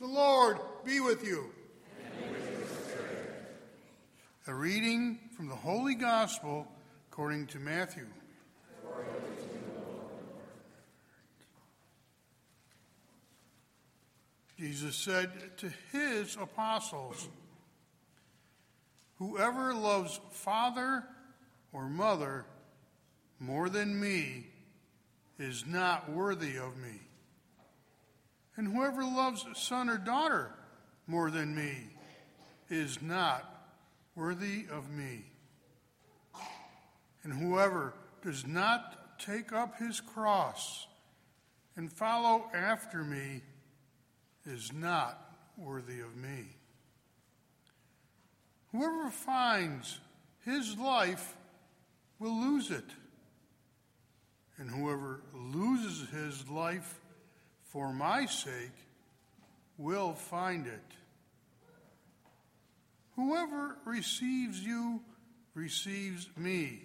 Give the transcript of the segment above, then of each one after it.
The Lord be with you. A reading from the Holy Gospel according to Matthew. Jesus said to his apostles, Whoever loves father or mother more than me is not worthy of me. And whoever loves son or daughter more than me is not worthy of me. And whoever does not take up his cross and follow after me is not worthy of me. Whoever finds his life will lose it, and whoever loses his life for my sake will find it. Whoever receives you receives me,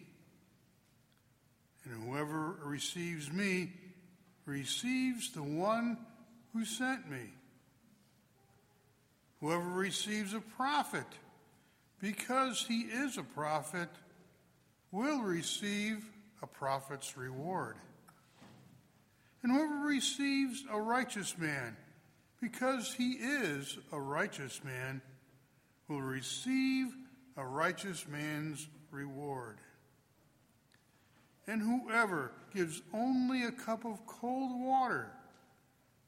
and whoever receives me receives the one who sent me. Whoever receives a prophet, because he is a prophet, will receive a prophet's reward. And whoever receives a righteous man, because he is a righteous man, will receive a righteous man's reward. And whoever gives only a cup of cold water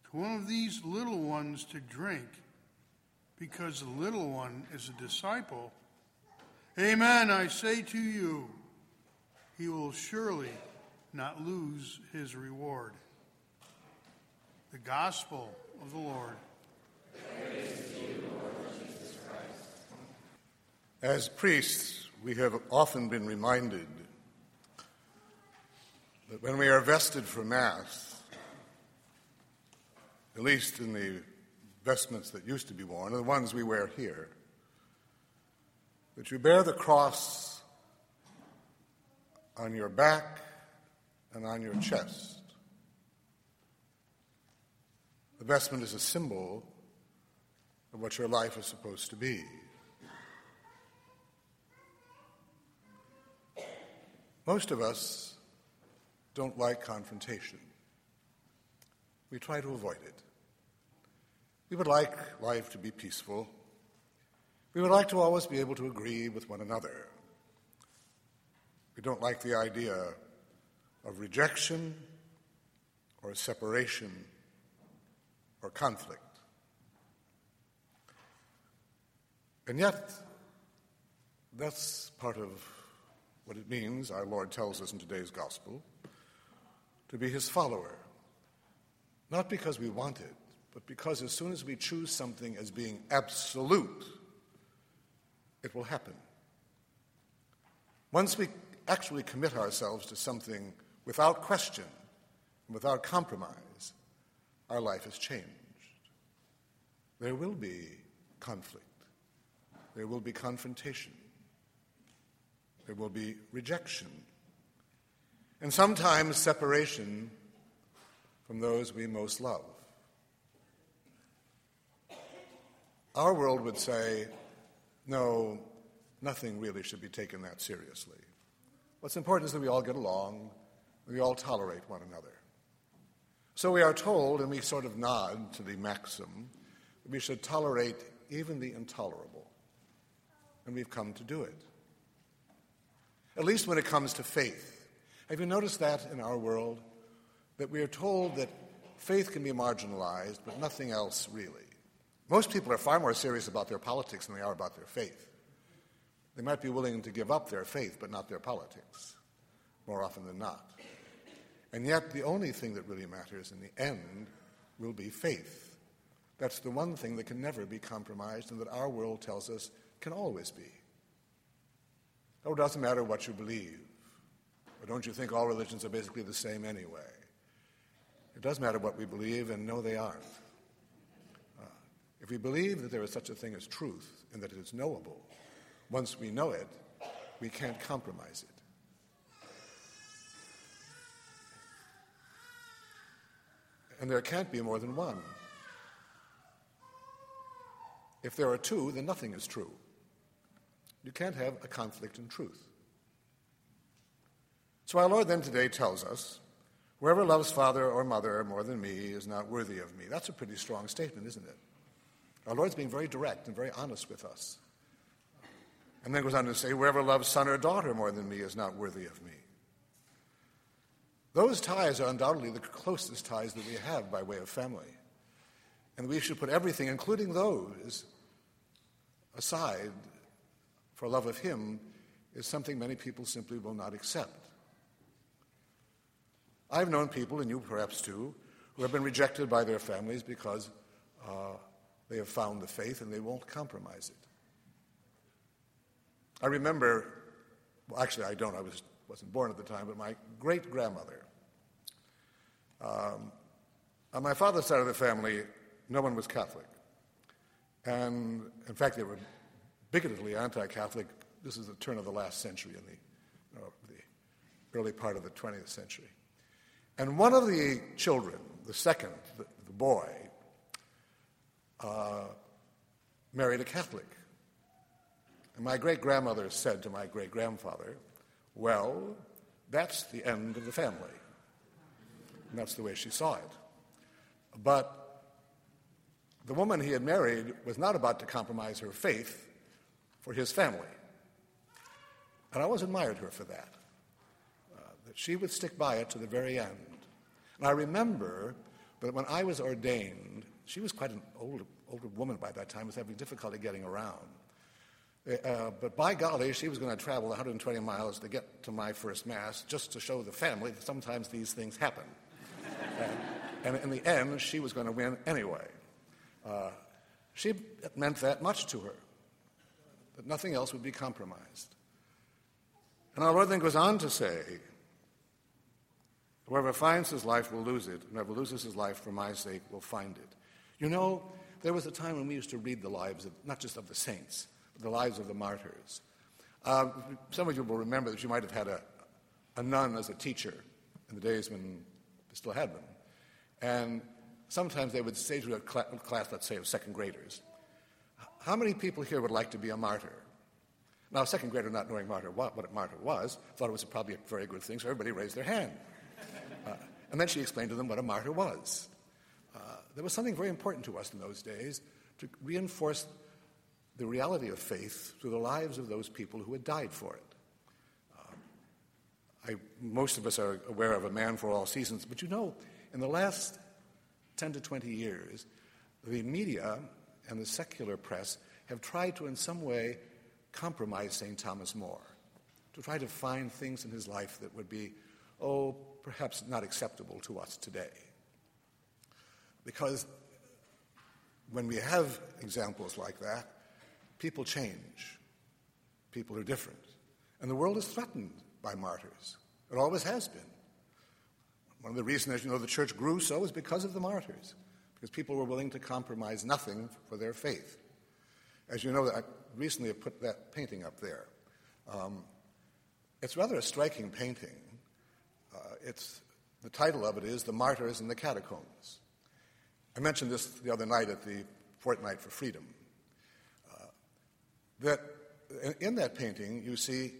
to one of these little ones to drink, because the little one is a disciple, Amen, I say to you, he will surely not lose his reward. The Gospel of the Lord. As priests, we have often been reminded that when we are vested for Mass, at least in the vestments that used to be worn, the ones we wear here, that you bear the cross on your back and on your chest. The vestment is a symbol of what your life is supposed to be. Most of us don't like confrontation. We try to avoid it. We would like life to be peaceful. We would like to always be able to agree with one another. We don't like the idea of rejection or separation or conflict. And yet, that's part of what it means, our Lord tells us in today's gospel, to be his follower. Not because we want it, but because as soon as we choose something as being absolute, it will happen. Once we actually commit ourselves to something without question and without compromise, our life has changed. There will be conflict, there will be confrontation, there will be rejection, and sometimes separation from those we most love. Our world would say, no, nothing really should be taken that seriously. What's important is that we all get along, we all tolerate one another. So we are told, and we sort of nod to the maxim, that we should tolerate even the intolerable. And we've come to do it. At least when it comes to faith. Have you noticed that in our world? That we are told that faith can be marginalized, but nothing else really. Most people are far more serious about their politics than they are about their faith. They might be willing to give up their faith, but not their politics, more often than not. And yet, the only thing that really matters in the end will be faith. That's the one thing that can never be compromised and that our world tells us can always be. Oh, it doesn't matter what you believe. Or don't you think all religions are basically the same anyway? It does matter what we believe, and no, they aren't. Uh, if we believe that there is such a thing as truth and that it is knowable, once we know it, we can't compromise it. And there can't be more than one. If there are two, then nothing is true. You can't have a conflict in truth. So our Lord then today tells us whoever loves father or mother more than me is not worthy of me. That's a pretty strong statement, isn't it? Our Lord's being very direct and very honest with us. And then goes on to say, whoever loves son or daughter more than me is not worthy of me. Those ties are undoubtedly the closest ties that we have by way of family. And we should put everything, including those, aside for love of Him is something many people simply will not accept. I've known people, and you perhaps too, who have been rejected by their families because uh, they have found the faith and they won't compromise it. I remember, well, actually, I don't, I was, wasn't born at the time, but my great grandmother. Um, on my father's side of the family, no one was Catholic. And in fact, they were bigotedly anti Catholic. This is the turn of the last century in the, uh, the early part of the 20th century. And one of the children, the second, the, the boy, uh, married a Catholic. And my great grandmother said to my great grandfather, Well, that's the end of the family. And that's the way she saw it. But the woman he had married was not about to compromise her faith for his family. And I always admired her for that that she would stick by it to the very end. And I remember that when I was ordained, she was quite an old, older woman by that time, was having difficulty getting around. Uh, but by golly, she was going to travel 120 miles to get to my first Mass just to show the family that sometimes these things happen. And, and, in the end, she was going to win anyway. Uh, she meant that much to her, that nothing else would be compromised. And our Lord then goes on to say, Whoever finds his life will lose it, and whoever loses his life for my sake will find it. You know, there was a time when we used to read the lives of, not just of the saints, but the lives of the martyrs. Uh, some of you will remember that you might have had a, a nun as a teacher in the days when still had them. And sometimes they would say to a cl- class, let's say, of second graders, How many people here would like to be a martyr? Now, a second grader, not knowing martyr, what, what a martyr was, thought it was probably a very good thing, so everybody raised their hand. Uh, and then she explained to them what a martyr was. Uh, there was something very important to us in those days to reinforce the reality of faith through the lives of those people who had died for it. I, most of us are aware of a man for all seasons, but you know, in the last 10 to 20 years, the media and the secular press have tried to, in some way, compromise St. Thomas More, to try to find things in his life that would be, oh, perhaps not acceptable to us today. Because when we have examples like that, people change. People are different. And the world is threatened by martyrs. It always has been. One of the reasons, as you know, the church grew so is because of the martyrs, because people were willing to compromise nothing for their faith. As you know, I recently put that painting up there. Um, it's rather a striking painting it's, the title of it is The Martyrs in the Catacombs. I mentioned this the other night at the Fortnight for Freedom. Uh, that in that painting, you see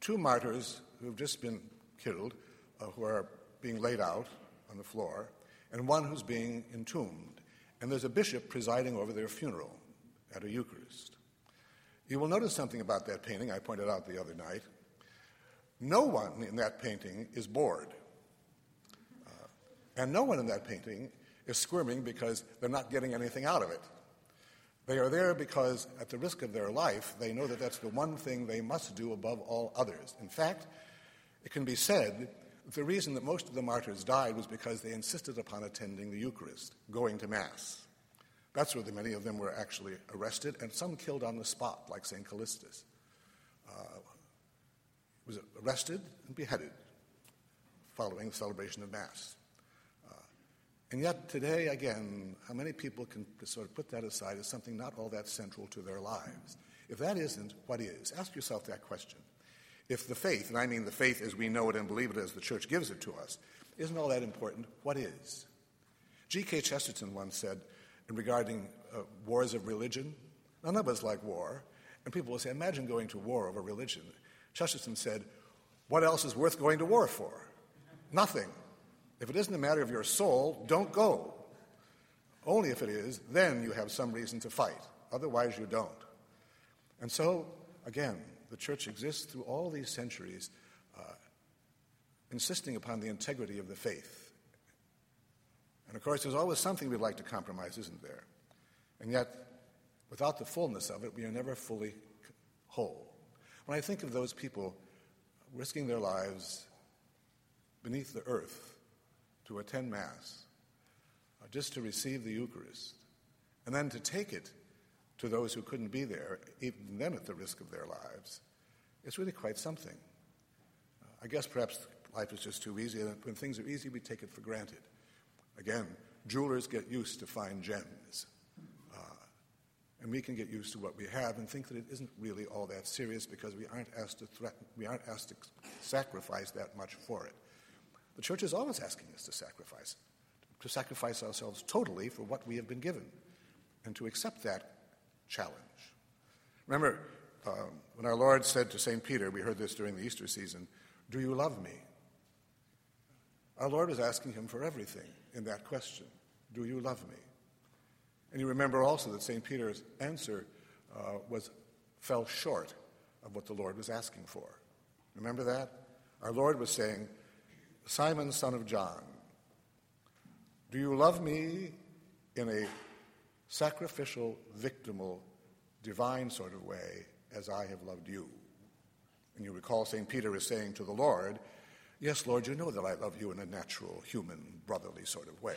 two martyrs who've just been killed, uh, who are being laid out on the floor, and one who's being entombed. And there's a bishop presiding over their funeral at a Eucharist. You will notice something about that painting I pointed out the other night. No one in that painting is bored. Uh, and no one in that painting is squirming because they're not getting anything out of it. They are there because, at the risk of their life, they know that that's the one thing they must do above all others. In fact, it can be said the reason that most of the martyrs died was because they insisted upon attending the Eucharist, going to Mass. That's where the, many of them were actually arrested, and some killed on the spot, like St. Callistus. Uh, was arrested and beheaded following the celebration of Mass. Uh, and yet, today, again, how many people can sort of put that aside as something not all that central to their lives? If that isn't, what is? Ask yourself that question. If the faith, and I mean the faith as we know it and believe it as the church gives it to us, isn't all that important, what is? G.K. Chesterton once said, regarding uh, wars of religion, None of us like war. And people will say, imagine going to war over religion. Chesterton said, What else is worth going to war for? Nothing. If it isn't a matter of your soul, don't go. Only if it is, then you have some reason to fight. Otherwise, you don't. And so, again, the church exists through all these centuries, uh, insisting upon the integrity of the faith. And of course, there's always something we'd like to compromise, isn't there? And yet, without the fullness of it, we are never fully whole. When I think of those people risking their lives beneath the earth to attend Mass, uh, just to receive the Eucharist, and then to take it to those who couldn't be there, even then at the risk of their lives, it's really quite something. I guess perhaps life is just too easy, and when things are easy, we take it for granted. Again, jewelers get used to fine gems. Uh, and we can get used to what we have and think that it isn't really all that serious because we aren't asked to threaten, we aren't asked to sacrifice that much for it. The church is always asking us to sacrifice, to sacrifice ourselves totally for what we have been given, and to accept that challenge. Remember, um, when our Lord said to St. Peter, we heard this during the Easter season, Do you love me? Our Lord was asking him for everything in that question Do you love me? And you remember also that St. Peter's answer uh, was, fell short of what the Lord was asking for. Remember that? Our Lord was saying, Simon, son of John, do you love me in a sacrificial, victimal, divine sort of way as I have loved you? And you recall St. Peter is saying to the Lord, Yes, Lord, you know that I love you in a natural, human, brotherly sort of way.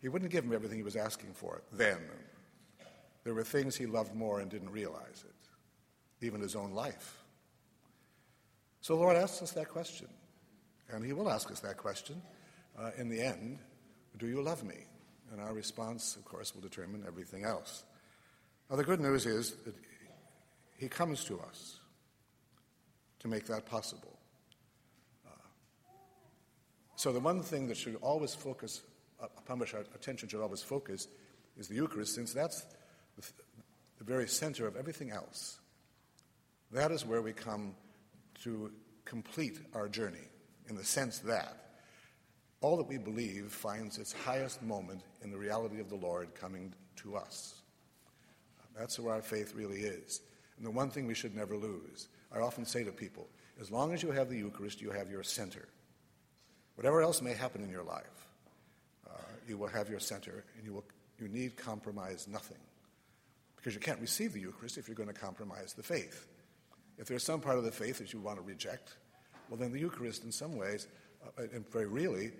He wouldn't give him everything he was asking for then. There were things he loved more and didn't realize it, even his own life. So the Lord asks us that question, and he will ask us that question uh, in the end Do you love me? And our response, of course, will determine everything else. Now, the good news is that he comes to us to make that possible. Uh, so, the one thing that should always focus, upon which our attention should always focus, is the Eucharist, since that's the, the very center of everything else. That is where we come to complete our journey, in the sense that all that we believe finds its highest moment in the reality of the Lord coming to us. That's where our faith really is. And the one thing we should never lose. I often say to people, as long as you have the Eucharist, you have your center. Whatever else may happen in your life, uh, you will have your center, and you, will, you need compromise nothing. Because you can't receive the Eucharist if you're going to compromise the faith. If there's some part of the faith that you want to reject, well, then the Eucharist, in some ways, uh, and very really,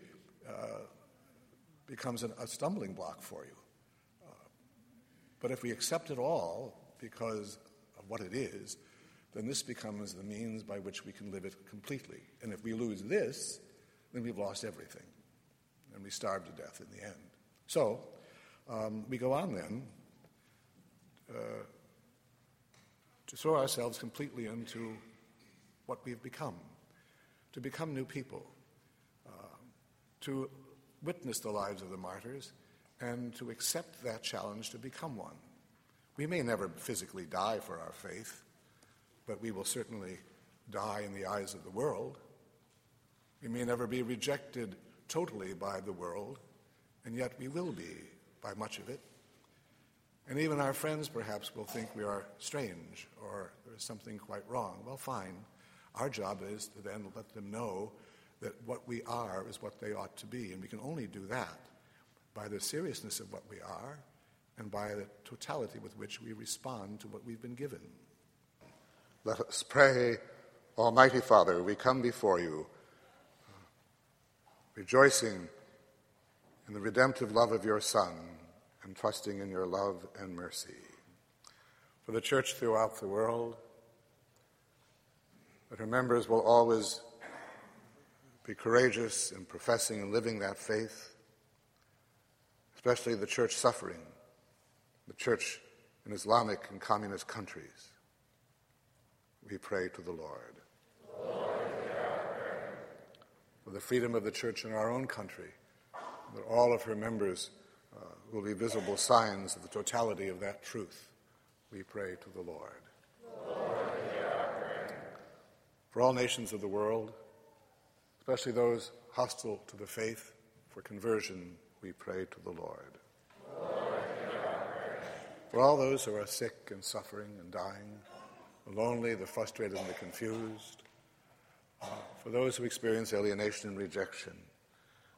uh, becomes an, a stumbling block for you. Uh, but if we accept it all because of what it is, then this becomes the means by which we can live it completely. And if we lose this, then we've lost everything. And we starve to death in the end. So, um, we go on then uh, to throw ourselves completely into what we've become, to become new people, to witness the lives of the martyrs, and to accept that challenge to become one. We may never physically die for our faith, but we will certainly die in the eyes of the world we may never be rejected totally by the world, and yet we will be by much of it. And even our friends perhaps will think we are strange or there's something quite wrong. Well, fine. Our job is to then let them know that what we are is what they ought to be. And we can only do that by the seriousness of what we are and by the totality with which we respond to what we've been given. Let us pray. Almighty Father, we come before you rejoicing in the redemptive love of your Son and trusting in your love and mercy. For the church throughout the world, that her members will always be courageous in professing and living that faith, especially the church suffering, the church in Islamic and communist countries. We pray to the Lord. Lord for the freedom of the church in our own country, that all of her members uh, will be visible signs of the totality of that truth we pray to the Lord. Lord for all nations of the world, especially those hostile to the faith, for conversion, we pray to the Lord. Lord for all those who are sick and suffering and dying, the lonely, the frustrated, and the confused, for those who experience alienation and rejection,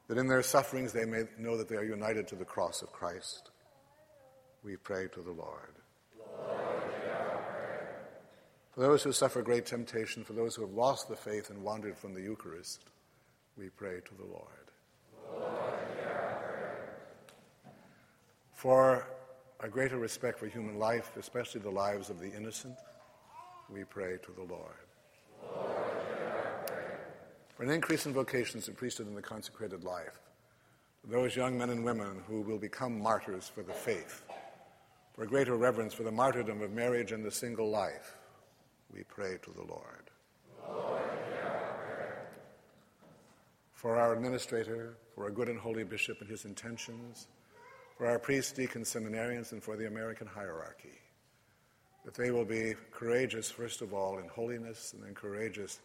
that in their sufferings they may know that they are united to the cross of Christ, we pray to the Lord. For those who suffer great temptation, for those who have lost the faith and wandered from the Eucharist, we pray to the Lord. Lord for a greater respect for human life, especially the lives of the innocent, we pray to the Lord. Lord for an increase in vocations to priesthood and the consecrated life, those young men and women who will become martyrs for the faith, for a greater reverence for the martyrdom of marriage and the single life, we pray to the Lord. Lord for our administrator, for our good and holy bishop and his intentions, for our priests, deacons, seminarians, and for the American hierarchy, that they will be courageous, first of all, in holiness, and then courageous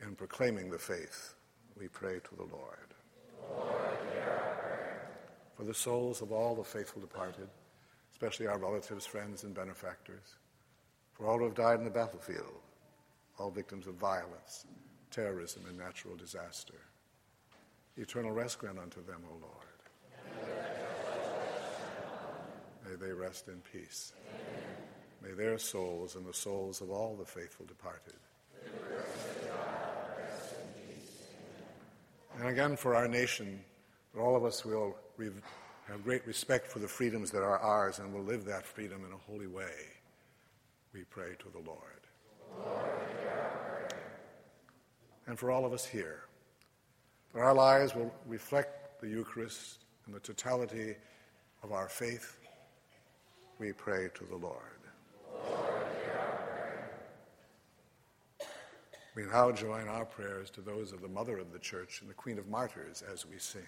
in proclaiming the faith. We pray to the Lord. Lord for the souls of all the faithful departed, especially our relatives, friends, and benefactors for all who have died in the battlefield, all victims of violence, terrorism, and natural disaster. Eternal rest grant unto them, O Lord. May they rest in peace. May their souls and the souls of all the faithful departed. And again, for our nation, that all of us will have great respect for the freedoms that are ours and will live that freedom in a holy way we pray to the Lord. Lord and for all of us here, that our lives will reflect the Eucharist and the totality of our faith, we pray to the Lord. Lord we now join our prayers to those of the Mother of the Church and the Queen of Martyrs as we sing.